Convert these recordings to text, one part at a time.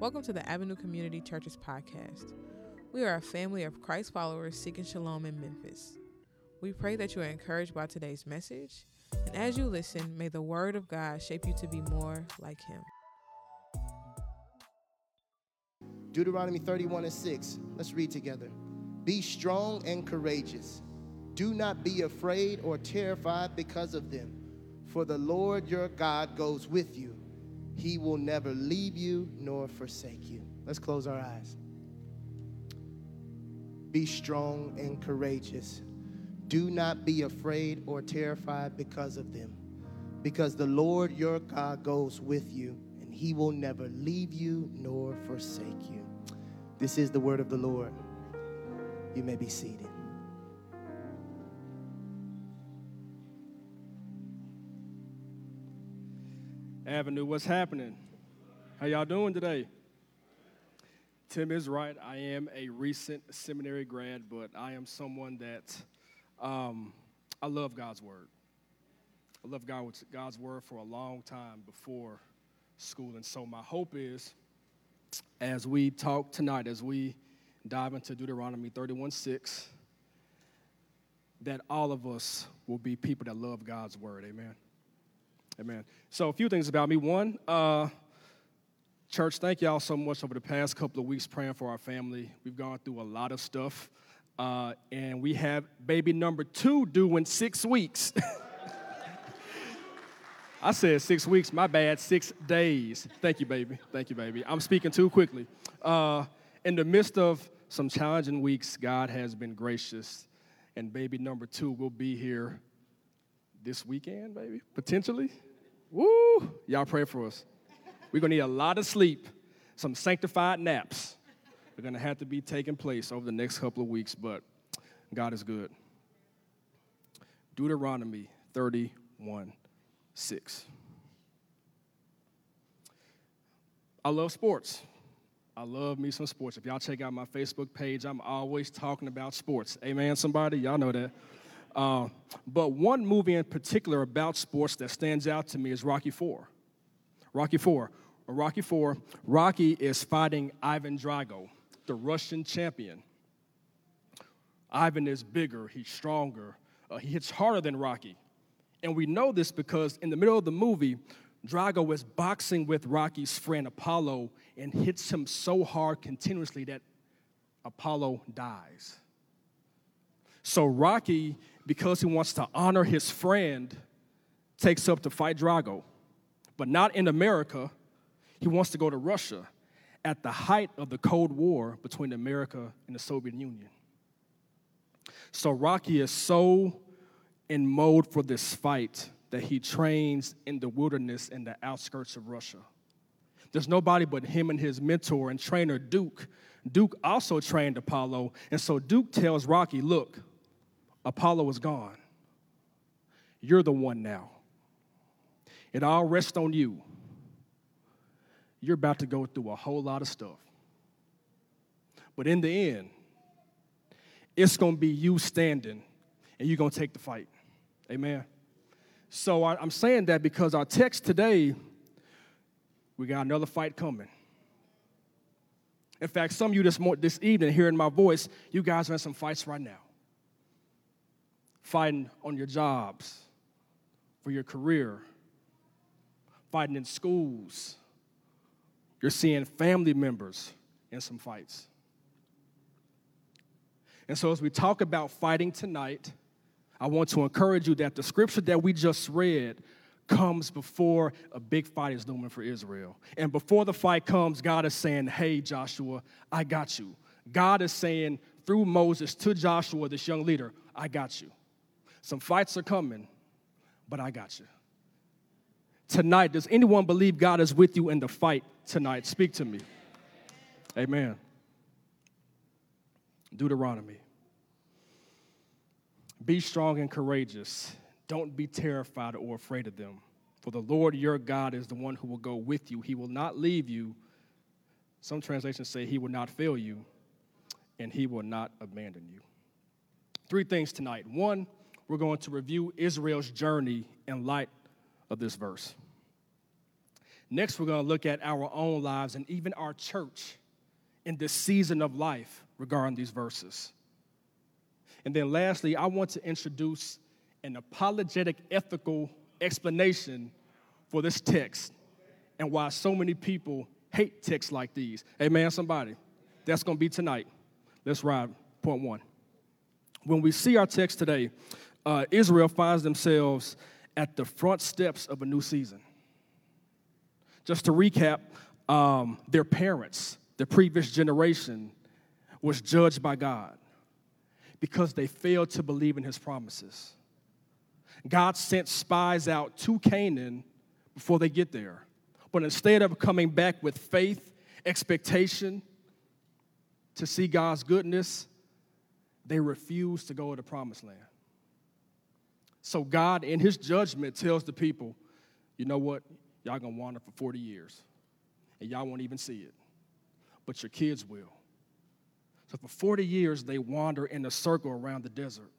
Welcome to the Avenue Community Churches podcast. We are a family of Christ followers seeking shalom in Memphis. We pray that you are encouraged by today's message, and as you listen, may the word of God shape you to be more like Him. Deuteronomy 31 and 6. Let's read together. Be strong and courageous. Do not be afraid or terrified because of them, for the Lord your God goes with you he will never leave you nor forsake you. Let's close our eyes. Be strong and courageous. Do not be afraid or terrified because of them, because the Lord your God goes with you, and he will never leave you nor forsake you. This is the word of the Lord. You may be seated. Avenue. What's happening? How y'all doing today? Tim is right. I am a recent seminary grad, but I am someone that um, I love God's word. I love God, God's word for a long time before school. And so my hope is as we talk tonight, as we dive into Deuteronomy 31 6, that all of us will be people that love God's word. Amen. Amen. So, a few things about me. One, uh, church, thank y'all so much over the past couple of weeks praying for our family. We've gone through a lot of stuff, uh, and we have baby number two due in six weeks. I said six weeks, my bad, six days. Thank you, baby. Thank you, baby. I'm speaking too quickly. Uh, in the midst of some challenging weeks, God has been gracious, and baby number two will be here this weekend, baby, potentially. Woo! Y'all pray for us. We're gonna need a lot of sleep, some sanctified naps. They're gonna have to be taking place over the next couple of weeks, but God is good. Deuteronomy 31 6. I love sports. I love me some sports. If y'all check out my Facebook page, I'm always talking about sports. Amen, somebody? Y'all know that. Uh, but one movie in particular about sports that stands out to me is Rocky Four. Rocky Four. Rocky Four. Rocky is fighting Ivan Drago, the Russian champion. Ivan is bigger, he's stronger, uh, he hits harder than Rocky. And we know this because in the middle of the movie, Drago is boxing with Rocky's friend Apollo and hits him so hard continuously that Apollo dies. So Rocky because he wants to honor his friend, takes up to fight Drago. But not in America. He wants to go to Russia at the height of the Cold War between America and the Soviet Union. So Rocky is so in mode for this fight that he trains in the wilderness in the outskirts of Russia. There's nobody but him and his mentor and trainer, Duke. Duke also trained Apollo, and so Duke tells Rocky, Look, Apollo is gone. You're the one now. It all rests on you. You're about to go through a whole lot of stuff. But in the end, it's going to be you standing and you're going to take the fight. Amen. So I, am saying that because our text today, we got another fight coming. In fact, some of you this, this evening hearing my voice, you guys are in some fights right now fighting on your jobs, for your career, fighting in schools. You're seeing family members in some fights. And so, as we talk about fighting tonight, I want to encourage you that the scripture that we just read comes before a big fight is looming for Israel. And before the fight comes, God is saying, Hey, Joshua, I got you. God is saying through Moses to Joshua, this young leader, I got you. Some fights are coming, but I got you. Tonight, does anyone believe God is with you in the fight tonight? Speak to me. Amen. Deuteronomy. Be strong and courageous. Don't be terrified or afraid of them. For the Lord your God is the one who will go with you. He will not leave you. Some translations say he will not fail you, and he will not abandon you. Three things tonight. One, we're going to review Israel's journey in light of this verse. Next, we're going to look at our own lives and even our church in this season of life regarding these verses. And then lastly, I want to introduce an apologetic ethical explanation for this text and why so many people hate texts like these. Amen, somebody. That's going to be tonight. Let's ride. Point one. When we see our text today, uh, Israel finds themselves at the front steps of a new season. Just to recap, um, their parents, the previous generation, was judged by God because they failed to believe in his promises. God sent spies out to Canaan before they get there. But instead of coming back with faith, expectation to see God's goodness, they refused to go to the promised land. So God, in his judgment, tells the people, you know what? Y'all gonna wander for 40 years, and y'all won't even see it. But your kids will. So for 40 years, they wander in a circle around the desert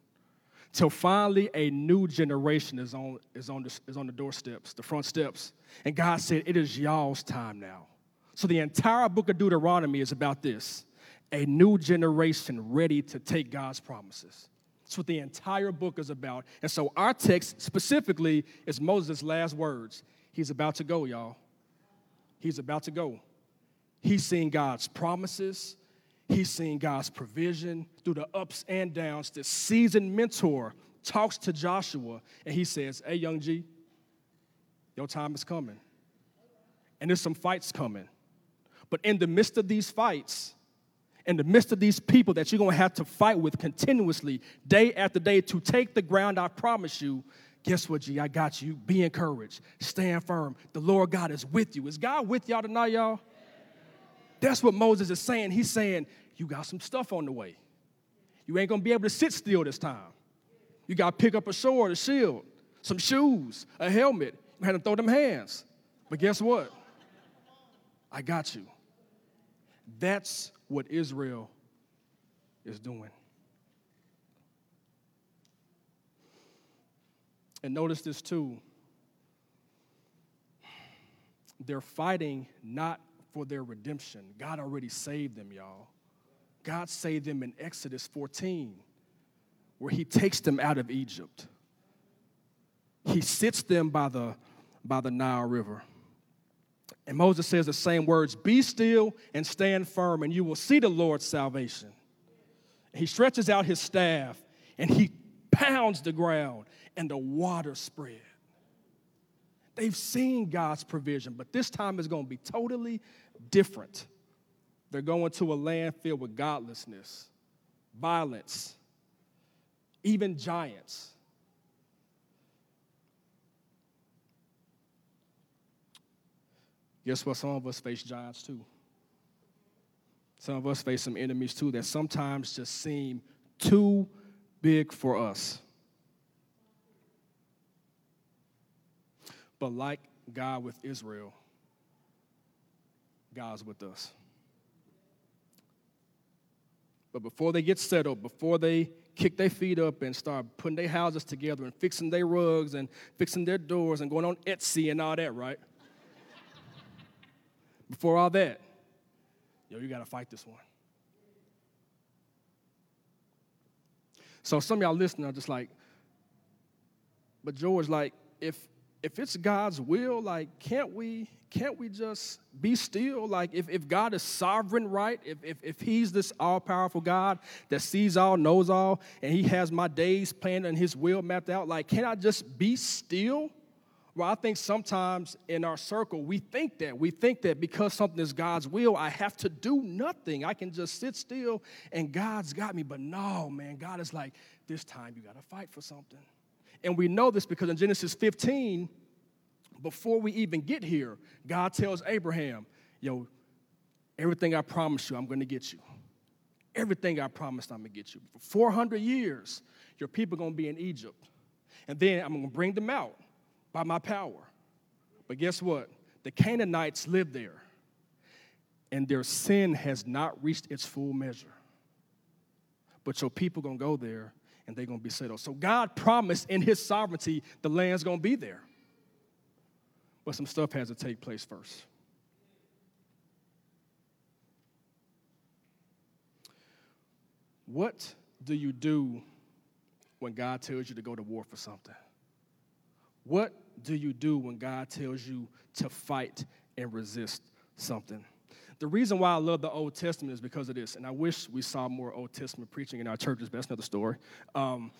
till finally a new generation is on, is, on the, is on the doorsteps, the front steps. And God said, It is y'all's time now. So the entire book of Deuteronomy is about this a new generation ready to take God's promises. That's what the entire book is about. And so our text specifically is Moses' last words. He's about to go, y'all. He's about to go. He's seeing God's promises, He's seen God's provision through the ups and downs. The seasoned mentor talks to Joshua and he says, Hey, young G, your time is coming. And there's some fights coming. But in the midst of these fights, in the midst of these people that you're gonna have to fight with continuously, day after day, to take the ground I promise you, guess what, G? I got you. Be encouraged. Stand firm. The Lord God is with you. Is God with y'all tonight, y'all? That's what Moses is saying. He's saying, you got some stuff on the way. You ain't gonna be able to sit still this time. You gotta pick up a sword, a shield, some shoes, a helmet. You had to throw them hands. But guess what? I got you. That's what Israel is doing. And notice this too. They're fighting not for their redemption. God already saved them, y'all. God saved them in Exodus 14, where He takes them out of Egypt. He sits them by the, by the Nile River. And Moses says the same words Be still and stand firm, and you will see the Lord's salvation. He stretches out his staff and he pounds the ground, and the water spread. They've seen God's provision, but this time is going to be totally different. They're going to a land filled with godlessness, violence, even giants. Guess what? Some of us face giants too. Some of us face some enemies too that sometimes just seem too big for us. But like God with Israel, God's with us. But before they get settled, before they kick their feet up and start putting their houses together and fixing their rugs and fixing their doors and going on Etsy and all that, right? Before all that, yo, you got to fight this one. So some of y'all listening are just like, but George, like, if if it's God's will, like, can't we can't we just be still? Like, if, if God is sovereign, right? If, if, if He's this all powerful God that sees all, knows all, and He has my days planned and His will mapped out, like, can I just be still? Well, I think sometimes in our circle, we think that. We think that because something is God's will, I have to do nothing. I can just sit still and God's got me. But no, man, God is like, this time you got to fight for something. And we know this because in Genesis 15, before we even get here, God tells Abraham, Yo, everything I promised you, I'm going to get you. Everything I promised, I'm going to get you. For 400 years, your people are going to be in Egypt. And then I'm going to bring them out by my power. But guess what? The Canaanites live there, and their sin has not reached its full measure. But your people to go there, and they're to be settled. So God promised in His sovereignty the land's to be there. but some stuff has to take place first. What do you do when God tells you to go to war for something? What do you do when God tells you to fight and resist something? The reason why I love the Old Testament is because of this, and I wish we saw more Old Testament preaching in our churches, but that's another story. Um,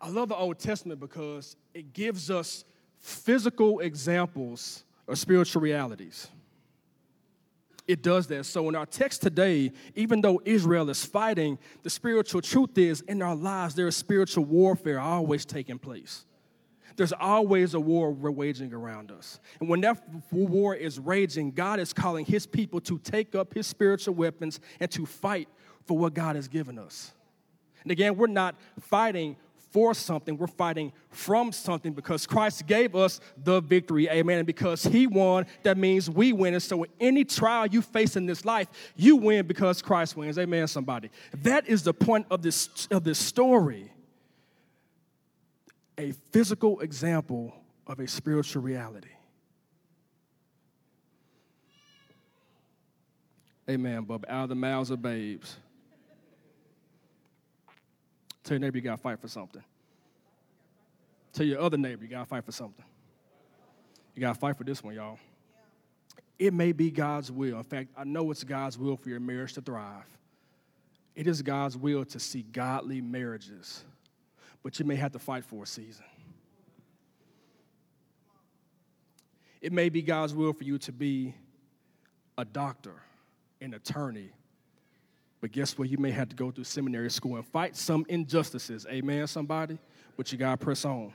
I love the Old Testament because it gives us physical examples of spiritual realities. It does that. So, in our text today, even though Israel is fighting, the spiritual truth is in our lives, there is spiritual warfare always taking place. There's always a war we're waging around us. And when that war is raging, God is calling his people to take up his spiritual weapons and to fight for what God has given us. And again, we're not fighting for something, we're fighting from something because Christ gave us the victory. Amen. And because He won, that means we win. And so, any trial you face in this life, you win because Christ wins. Amen, somebody. That is the point of this, of this story a physical example of a spiritual reality. Amen, Bub. Out of the mouths of babes. Tell your neighbor you gotta fight for something. Tell your other neighbor you gotta fight for something. You gotta fight for this one, y'all. It may be God's will. In fact, I know it's God's will for your marriage to thrive. It is God's will to see godly marriages but you may have to fight for a season. It may be God's will for you to be a doctor, an attorney, but guess what? You may have to go through seminary school and fight some injustices. Amen, somebody? But you got to press on.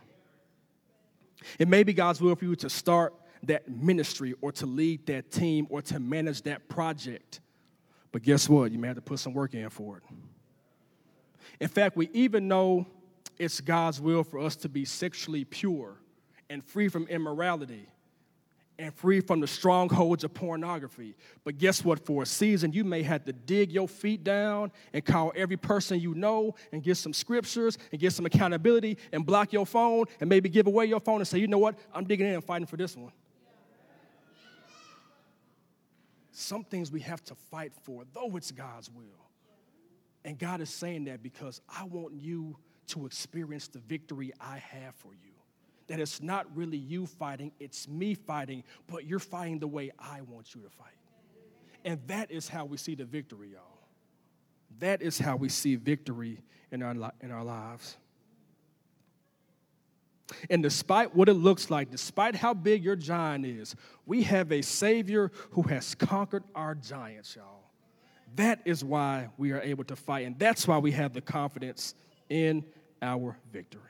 It may be God's will for you to start that ministry or to lead that team or to manage that project. But guess what? You may have to put some work in for it. In fact, we even know it's God's will for us to be sexually pure and free from immorality and free from the strongholds of pornography. But guess what? For a season, you may have to dig your feet down and call every person you know and get some scriptures and get some accountability and block your phone and maybe give away your phone and say, you know what? I'm digging in and fighting for this one. Some things we have to fight for, though it's God's will. And God is saying that because I want you to experience the victory I have for you. That it's not really you fighting, it's me fighting, but you're fighting the way I want you to fight. And that is how we see the victory, y'all. That is how we see victory in our, li- in our lives. And despite what it looks like, despite how big your giant is, we have a Savior who has conquered our giants, y'all. That is why we are able to fight, and that's why we have the confidence in our victory.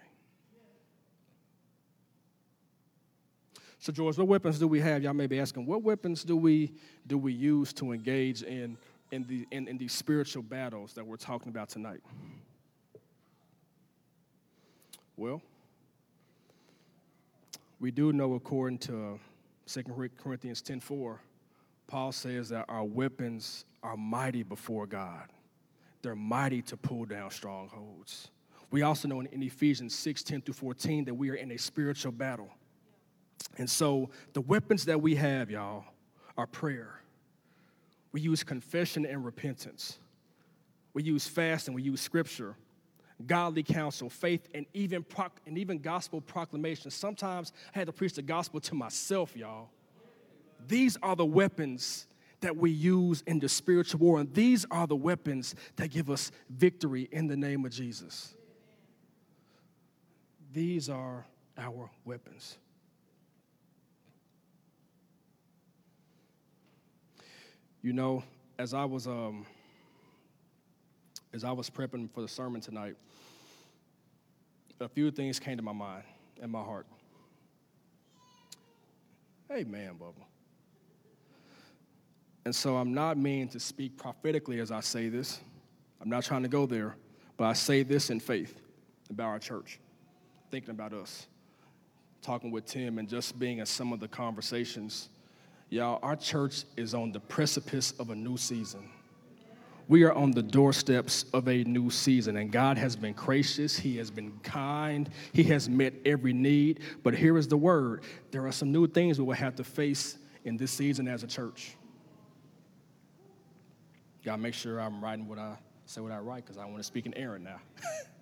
So, George, what weapons do we have? Y'all may be asking, what weapons do we do we use to engage in in the in, in these spiritual battles that we're talking about tonight? Well, we do know according to 2 Corinthians 10:4, Paul says that our weapons are mighty before God. They're mighty to pull down strongholds. We also know in, in Ephesians 6 10 through 14 that we are in a spiritual battle. And so the weapons that we have, y'all, are prayer. We use confession and repentance. We use fasting, and we use scripture, godly counsel, faith, and even, proc- and even gospel proclamation. Sometimes I had to preach the gospel to myself, y'all. These are the weapons that we use in the spiritual war, and these are the weapons that give us victory in the name of Jesus. These are our weapons. You know, as I was um, as I was prepping for the sermon tonight, a few things came to my mind and my heart. Hey, man, Bubba. And so I'm not meaning to speak prophetically as I say this. I'm not trying to go there, but I say this in faith about our church, thinking about us, talking with Tim, and just being in some of the conversations. Y'all, our church is on the precipice of a new season. We are on the doorsteps of a new season, and God has been gracious. He has been kind. He has met every need. But here is the word there are some new things we will have to face in this season as a church. Gotta make sure I'm writing what I say what I write because I want to speak in Aaron now.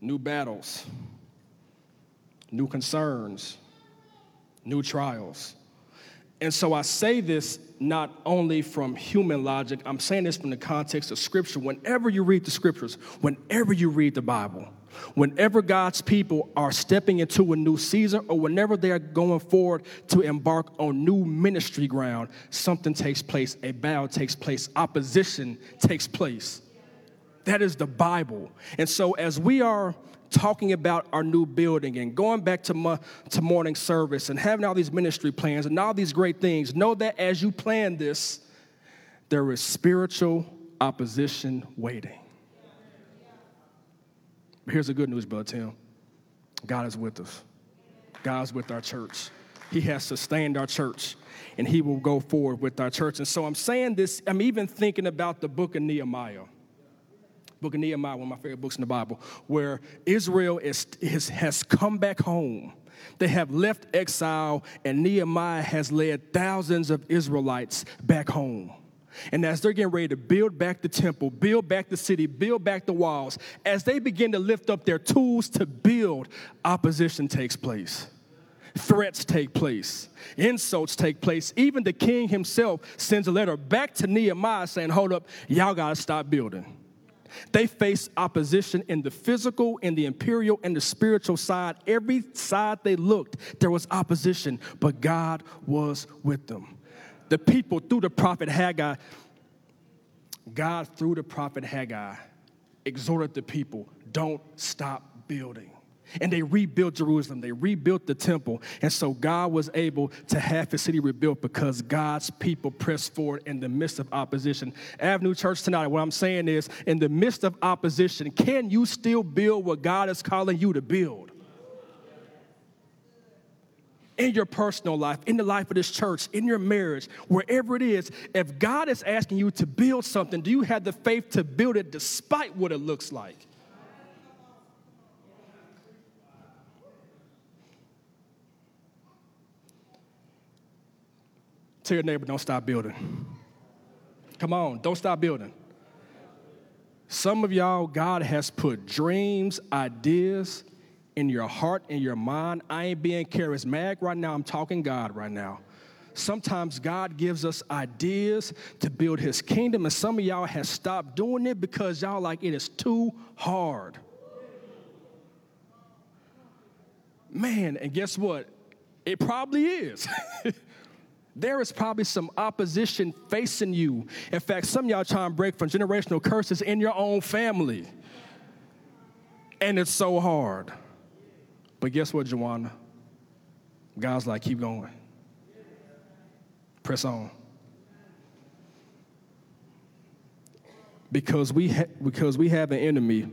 new battles, new concerns, new trials. And so I say this not only from human logic, I'm saying this from the context of Scripture. Whenever you read the Scriptures, whenever you read the Bible, whenever God's people are stepping into a new season or whenever they're going forward to embark on new ministry ground, something takes place, a battle takes place, opposition takes place. That is the Bible. And so as we are talking about our new building and going back to, to morning service and having all these ministry plans and all these great things, know that as you plan this, there is spiritual opposition waiting. But Here's the good news, Brother Tim God is with us, God is with our church. He has sustained our church and he will go forward with our church. And so I'm saying this, I'm even thinking about the book of Nehemiah book of Nehemiah, one of my favorite books in the Bible, where Israel is, is, has come back home. They have left exile, and Nehemiah has led thousands of Israelites back home. And as they're getting ready to build back the temple, build back the city, build back the walls, as they begin to lift up their tools to build, opposition takes place. Threats take place, insults take place. Even the king himself sends a letter back to Nehemiah saying, Hold up, y'all gotta stop building. They faced opposition in the physical, in the imperial, and the spiritual side. Every side they looked, there was opposition, but God was with them. The people, through the prophet Haggai, God, through the prophet Haggai, exhorted the people don't stop building. And they rebuilt Jerusalem, they rebuilt the temple. And so God was able to have his city rebuilt because God's people pressed forward in the midst of opposition. Avenue Church tonight, what I'm saying is, in the midst of opposition, can you still build what God is calling you to build? in your personal life, in the life of this church, in your marriage, wherever it is, if God is asking you to build something, do you have the faith to build it despite what it looks like? Tell your neighbor, don't stop building. Come on, don't stop building. Some of y'all, God has put dreams, ideas in your heart, in your mind. I ain't being charismatic right now, I'm talking God right now. Sometimes God gives us ideas to build his kingdom, and some of y'all have stopped doing it because y'all like it is too hard. Man, and guess what? It probably is. there is probably some opposition facing you. In fact, some y'all trying to break from generational curses in your own family. And it's so hard. But guess what, Joanna? God's like, keep going. Press on. Because we, ha- because we have an enemy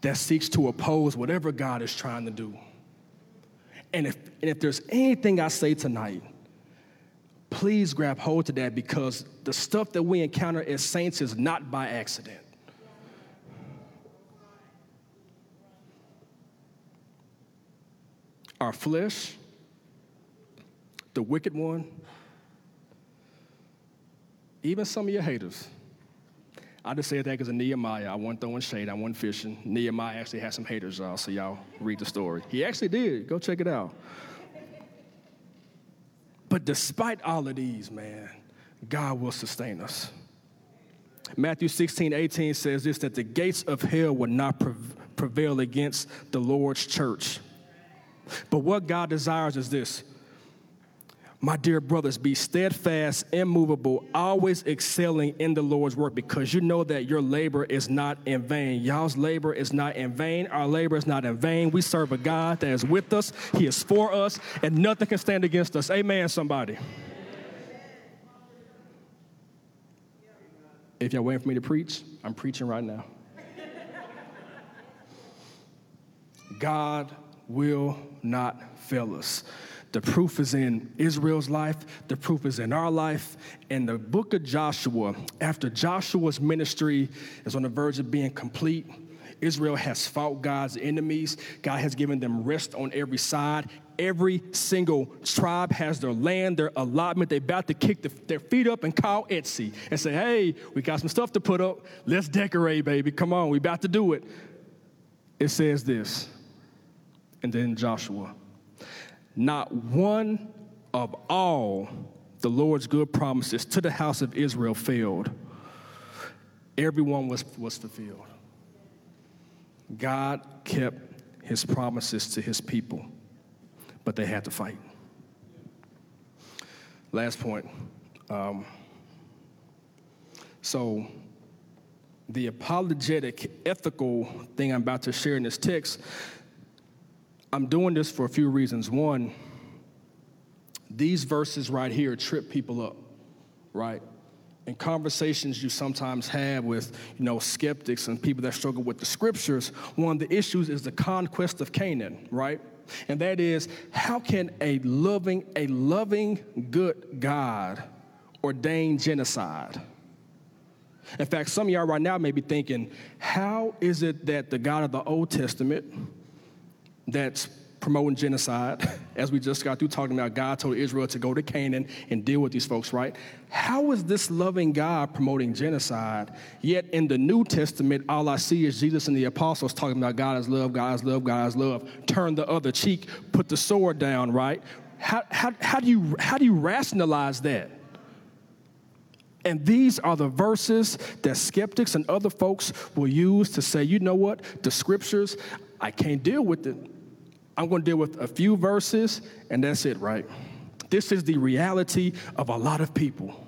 that seeks to oppose whatever God is trying to do. And if, and if there's anything I say tonight, please grab hold to that because the stuff that we encounter as saints is not by accident. Our flesh, the wicked one, even some of your haters I just said that because of Nehemiah. I wasn't throwing shade, I wasn't fishing. Nehemiah actually had some haters, y'all, so y'all read the story. He actually did. Go check it out. But despite all of these, man, God will sustain us. Matthew 16, 18 says this that the gates of hell will not prevail against the Lord's church. But what God desires is this my dear brothers, be steadfast, immovable, always excelling in the Lord's work because you know that your labor is not in vain. Y'all's labor is not in vain. Our labor is not in vain. We serve a God that is with us, He is for us, and nothing can stand against us. Amen, somebody. If y'all waiting for me to preach, I'm preaching right now. God will not fail us. The proof is in Israel's life, the proof is in our life. In the book of Joshua, after Joshua's ministry is on the verge of being complete, Israel has fought God's enemies. God has given them rest on every side. Every single tribe has their land, their allotment. They're about to kick the, their feet up and call Etsy and say, hey, we got some stuff to put up. Let's decorate, baby. Come on, we about to do it. It says this, and then Joshua. Not one of all the Lord's good promises to the house of Israel failed. Everyone was, was fulfilled. God kept his promises to his people, but they had to fight. Last point. Um, so, the apologetic, ethical thing I'm about to share in this text, I'm doing this for a few reasons. One, these verses right here trip people up, right? in conversations you sometimes have with you know skeptics and people that struggle with the scriptures one of the issues is the conquest of canaan right and that is how can a loving a loving good god ordain genocide in fact some of y'all right now may be thinking how is it that the god of the old testament that's promoting genocide, as we just got through talking about God told Israel to go to Canaan and deal with these folks, right? How is this loving God promoting genocide? Yet in the New Testament, all I see is Jesus and the apostles talking about God is love, God is love, God is love. Turn the other cheek, put the sword down, right? How, how, how, do, you, how do you rationalize that? And these are the verses that skeptics and other folks will use to say, you know what, the scriptures, I can't deal with it I'm going to deal with a few verses, and that's it, right? This is the reality of a lot of people.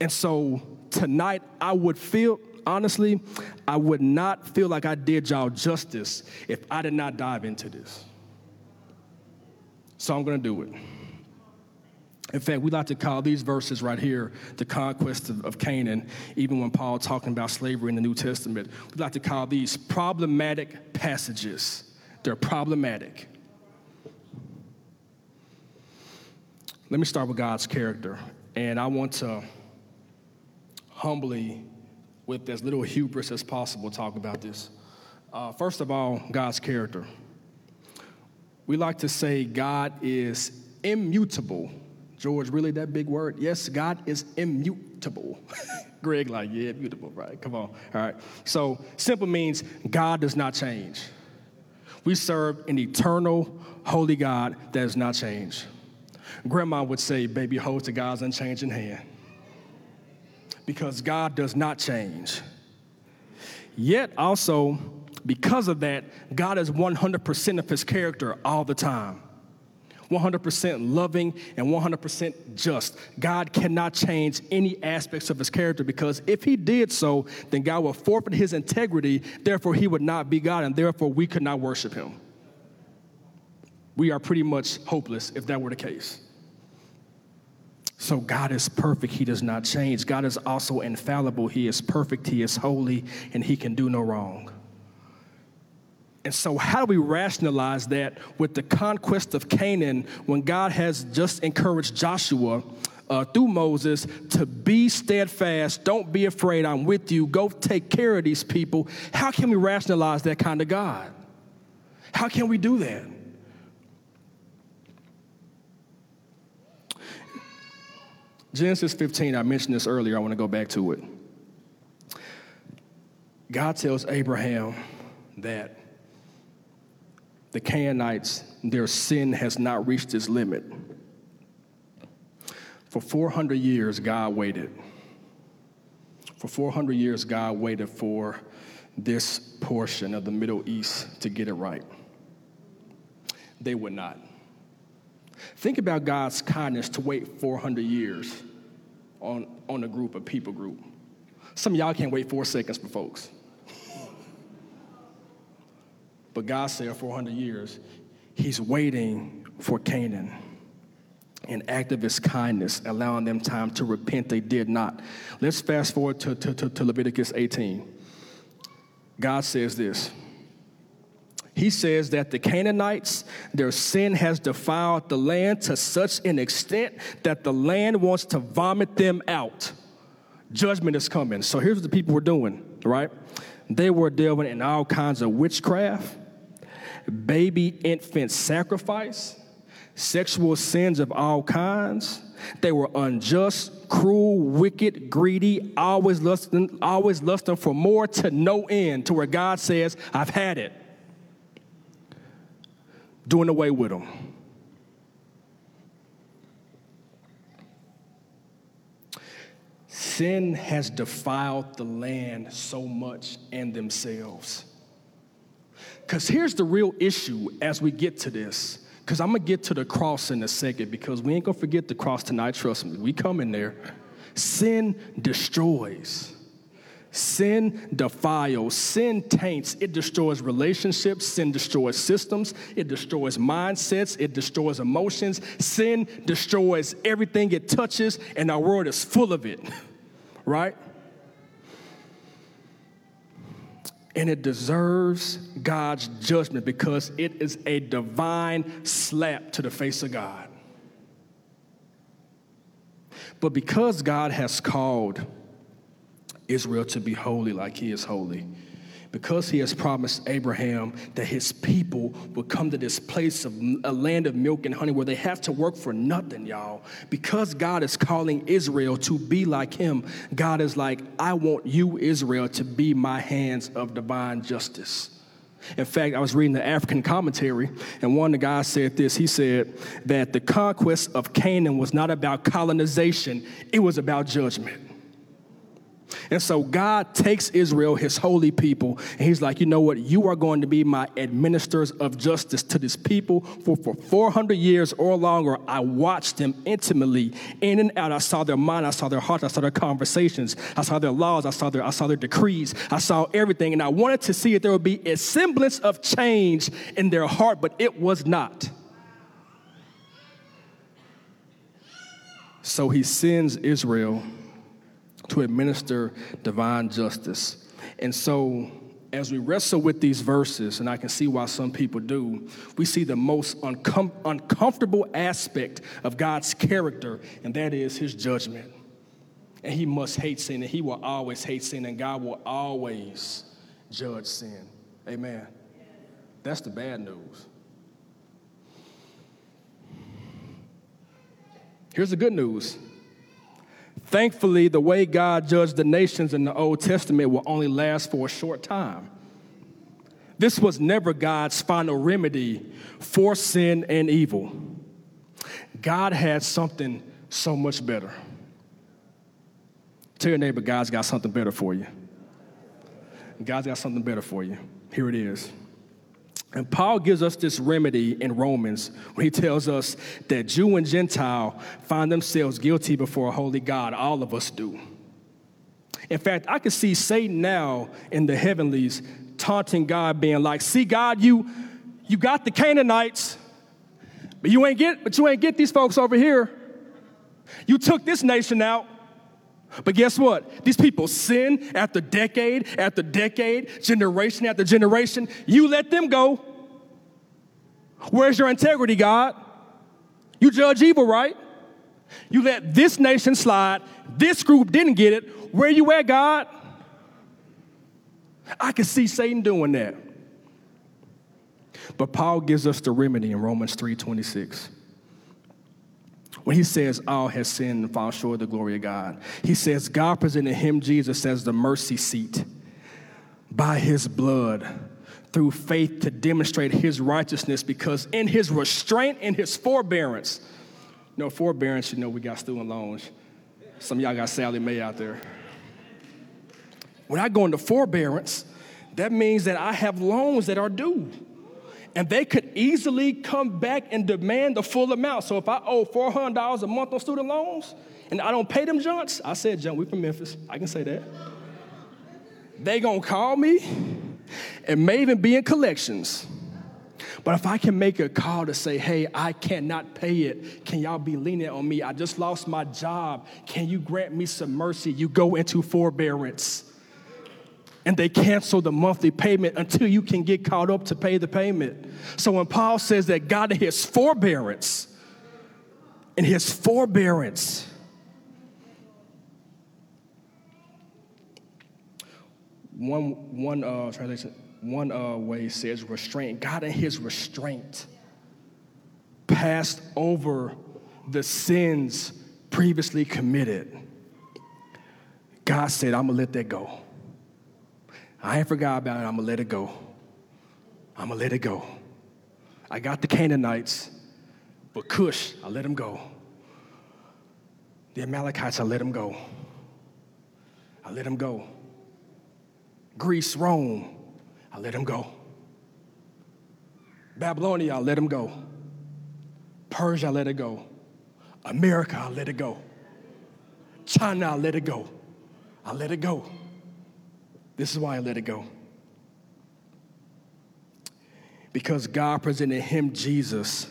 And so tonight, I would feel, honestly, I would not feel like I did y'all justice if I did not dive into this. So I'm going to do it. In fact, we like to call these verses right here the conquest of, of, Canaan, even when Paul talking about slavery in the New Testament. We like to call these problematic passages. They're problematic. Let me start with God's character. And I want to humbly, with as little hubris as possible, talk about this. Uh, first of all, God's character. We like to say God is immutable. George, really that big word? Yes, God is immutable. Greg, like, yeah, immutable, right? Come on. All right. So, simple means God does not change. We serve an eternal, holy God that does not change. Grandma would say, baby, hold to God's unchanging hand. Because God does not change. Yet, also, because of that, God is 100% of his character all the time. 100% loving, and 100% just. God cannot change any aspects of his character because if he did so, then God would forfeit his integrity. Therefore, he would not be God, and therefore, we could not worship him. We are pretty much hopeless if that were the case. So, God is perfect. He does not change. God is also infallible. He is perfect. He is holy, and He can do no wrong. And so, how do we rationalize that with the conquest of Canaan when God has just encouraged Joshua uh, through Moses to be steadfast, don't be afraid, I'm with you, go take care of these people? How can we rationalize that kind of God? How can we do that? Genesis 15, I mentioned this earlier, I want to go back to it. God tells Abraham that the Canaanites, their sin has not reached its limit. For 400 years, God waited. For 400 years, God waited for this portion of the Middle East to get it right. They would not. Think about God's kindness to wait 400 years on, on a group, a people group. Some of y'all can't wait four seconds for folks. But God said 400 years, He's waiting for Canaan. An act of his kindness, allowing them time to repent, they did not. Let's fast forward to, to, to, to Leviticus 18. God says this he says that the Canaanites, their sin has defiled the land to such an extent that the land wants to vomit them out. Judgment is coming. So here's what the people were doing, right? They were delving in all kinds of witchcraft, baby infant sacrifice, sexual sins of all kinds. They were unjust, cruel, wicked, greedy, always lusting, always lusting for more to no end, to where God says, I've had it doing away with them. Sin has defiled the land so much and themselves. Because here's the real issue as we get to this. Because I'm going to get to the cross in a second because we ain't going to forget the cross tonight, trust me. We come in there. Sin destroys. Sin defiles, sin taints, it destroys relationships, sin destroys systems, it destroys mindsets, it destroys emotions. Sin destroys everything it touches, and our world is full of it, right? And it deserves God's judgment because it is a divine slap to the face of God. But because God has called, Israel to be holy like he is holy. Because he has promised Abraham that his people will come to this place of a land of milk and honey where they have to work for nothing, y'all. Because God is calling Israel to be like him, God is like, I want you, Israel, to be my hands of divine justice. In fact, I was reading the African commentary, and one of the guys said this. He said that the conquest of Canaan was not about colonization, it was about judgment. And so God takes Israel, his holy people, and he's like, you know what? You are going to be my administrators of justice to this people for, for 400 years or longer. I watched them intimately in and out. I saw their mind, I saw their hearts, I saw their conversations, I saw their laws, I saw their, I saw their decrees, I saw everything. And I wanted to see if there would be a semblance of change in their heart, but it was not. So he sends Israel to administer divine justice. And so, as we wrestle with these verses, and I can see why some people do, we see the most uncom- uncomfortable aspect of God's character, and that is his judgment. And he must hate sin, and he will always hate sin, and God will always judge sin. Amen. That's the bad news. Here's the good news Thankfully, the way God judged the nations in the Old Testament will only last for a short time. This was never God's final remedy for sin and evil. God had something so much better. Tell your neighbor, God's got something better for you. God's got something better for you. Here it is. And Paul gives us this remedy in Romans when he tells us that Jew and Gentile find themselves guilty before a holy God. All of us do. In fact, I can see Satan now in the heavenlies taunting God, being like, "See, God, you you got the Canaanites, but you ain't get but you ain't get these folks over here. You took this nation out, but guess what? These people sin after decade after decade, generation after generation. You let them go. Where's your integrity, God? You judge evil, right? You let this nation slide. This group didn't get it. Where you at, God? I can see Satan doing that. But Paul gives us the remedy in Romans 3:26 when he says all has sinned and fall short of the glory of God. He says God presented him, Jesus, as the mercy seat by his blood through faith to demonstrate his righteousness because in his restraint and his forbearance, you know, forbearance, you know, we got student loans. Some of y'all got Sallie Mae out there. When I go into forbearance, that means that I have loans that are due and they could easily come back and demand the full amount. So if I owe $400 a month on student loans and I don't pay them junks, I said, John, we from Memphis. I can say that. They gonna call me and may even be in collections. But if I can make a call to say, hey, I cannot pay it, can y'all be lenient on me? I just lost my job. Can you grant me some mercy? You go into forbearance. And they cancel the monthly payment until you can get caught up to pay the payment. So when Paul says that God in his forbearance, in his forbearance, one, one uh, translation, one uh, way says restraint. God in his restraint passed over the sins previously committed. God said, I'm gonna let that go. I ain't forgot about it. I'm going to let it go. I'm going to let it go. I got the Canaanites, but Cush, I let him go. The Amalekites, I let him go. I let him go. Greece, Rome, I let him go. Babylonia, I let him go. Persia, I let it go. America, I let it go. China, I let it go. I let it go. This is why I let it go. Because God presented him, Jesus,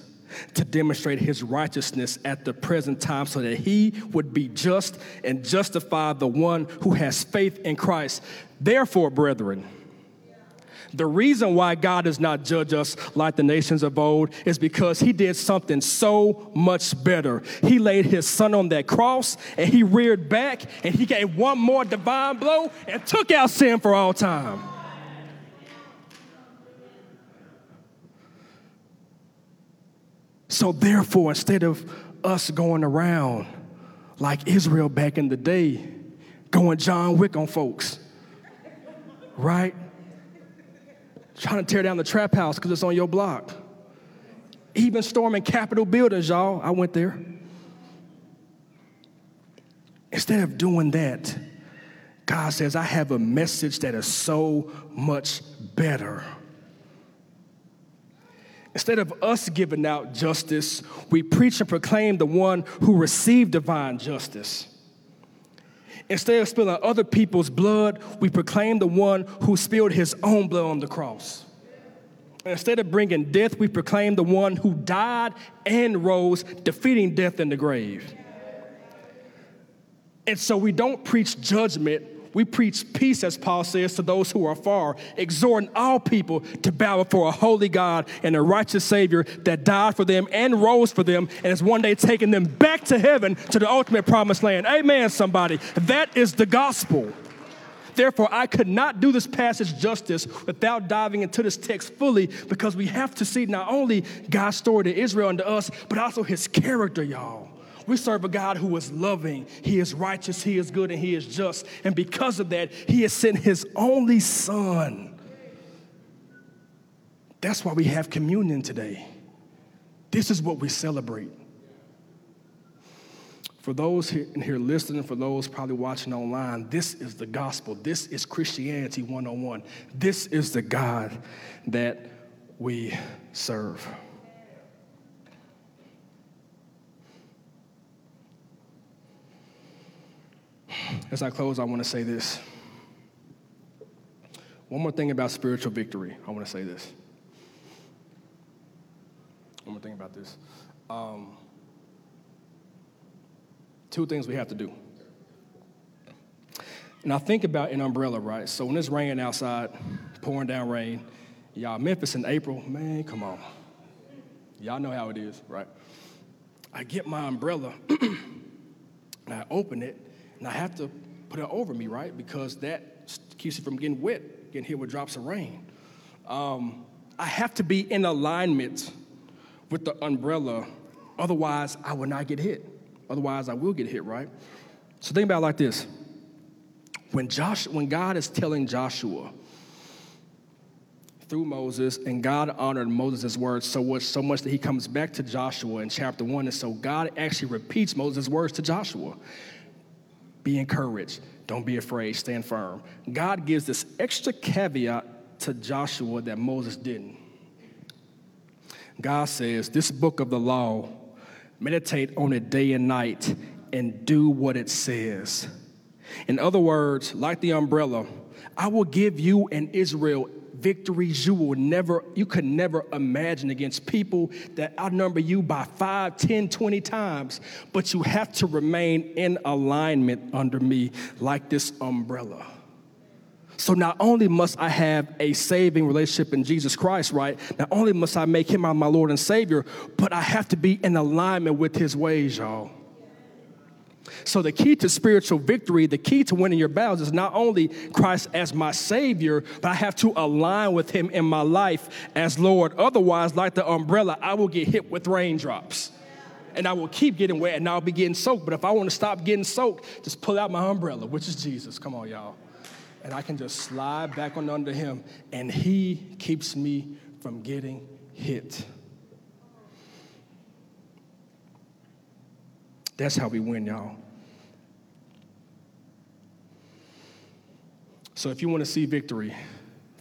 to demonstrate his righteousness at the present time so that he would be just and justify the one who has faith in Christ. Therefore, brethren, the reason why God does not judge us like the nations of old is because he did something so much better. He laid his son on that cross and he reared back and he gave one more divine blow and took out sin for all time. So, therefore, instead of us going around like Israel back in the day, going John Wick on folks, right? Trying to tear down the trap house because it's on your block. Even storming Capitol buildings, y'all. I went there. Instead of doing that, God says, I have a message that is so much better. Instead of us giving out justice, we preach and proclaim the one who received divine justice. Instead of spilling other people's blood, we proclaim the one who spilled his own blood on the cross. Instead of bringing death, we proclaim the one who died and rose, defeating death in the grave. And so we don't preach judgment, we preach peace, as Paul says, to those who are far, exhorting all people to bow before a holy God and a righteous Savior that died for them and rose for them and is one day taking them back to heaven to the ultimate promised land. Amen, somebody. That is the gospel. Therefore, I could not do this passage justice without diving into this text fully because we have to see not only God's story to Israel and to us, but also his character, y'all. We serve a God who is loving, He is righteous, He is good, and He is just. And because of that, He has sent His only Son. That's why we have communion today. This is what we celebrate. For those here, here listening, for those probably watching online, this is the gospel. This is Christianity 101. This is the God that we serve. As I close, I want to say this. One more thing about spiritual victory. I want to say this. One more thing about this. Um, two things we have to do. I think about an umbrella, right? So when it's raining outside, pouring down rain, y'all, Memphis in April, man, come on. Y'all know how it is, right? I get my umbrella and I open it and I have to put it over me, right? Because that keeps it from getting wet, getting hit with drops of rain. Um, I have to be in alignment with the umbrella, otherwise, I will not get hit. Otherwise, I will get hit, right? So think about it like this. When, Josh, when God is telling Joshua through Moses, and God honored Moses' words so much, so much that he comes back to Joshua in chapter one, and so God actually repeats Moses' words to Joshua. Be encouraged. Don't be afraid. Stand firm. God gives this extra caveat to Joshua that Moses didn't. God says, This book of the law, meditate on it day and night and do what it says. In other words, like the umbrella, I will give you and Israel victories you will never you could never imagine against people that outnumber you by 5 10 20 times but you have to remain in alignment under me like this umbrella So not only must I have a saving relationship in Jesus Christ, right? Not only must I make him my Lord and Savior, but I have to be in alignment with his ways, y'all. So, the key to spiritual victory, the key to winning your battles is not only Christ as my Savior, but I have to align with Him in my life as Lord. Otherwise, like the umbrella, I will get hit with raindrops. And I will keep getting wet and I'll be getting soaked. But if I want to stop getting soaked, just pull out my umbrella, which is Jesus. Come on, y'all. And I can just slide back on under Him, and He keeps me from getting hit. That's how we win, y'all. So if you want to see victory,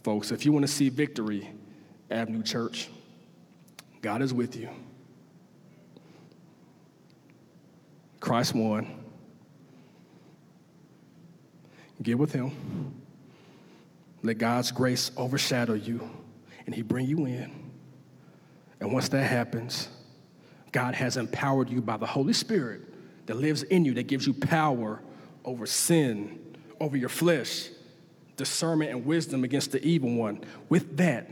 folks, if you want to see victory, Avenue Church, God is with you. Christ won. Get with him. Let God's grace overshadow you and he bring you in. And once that happens, God has empowered you by the Holy Spirit that lives in you, that gives you power over sin, over your flesh, discernment and wisdom against the evil one. With that,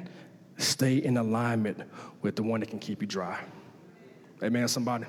stay in alignment with the one that can keep you dry. Amen, somebody.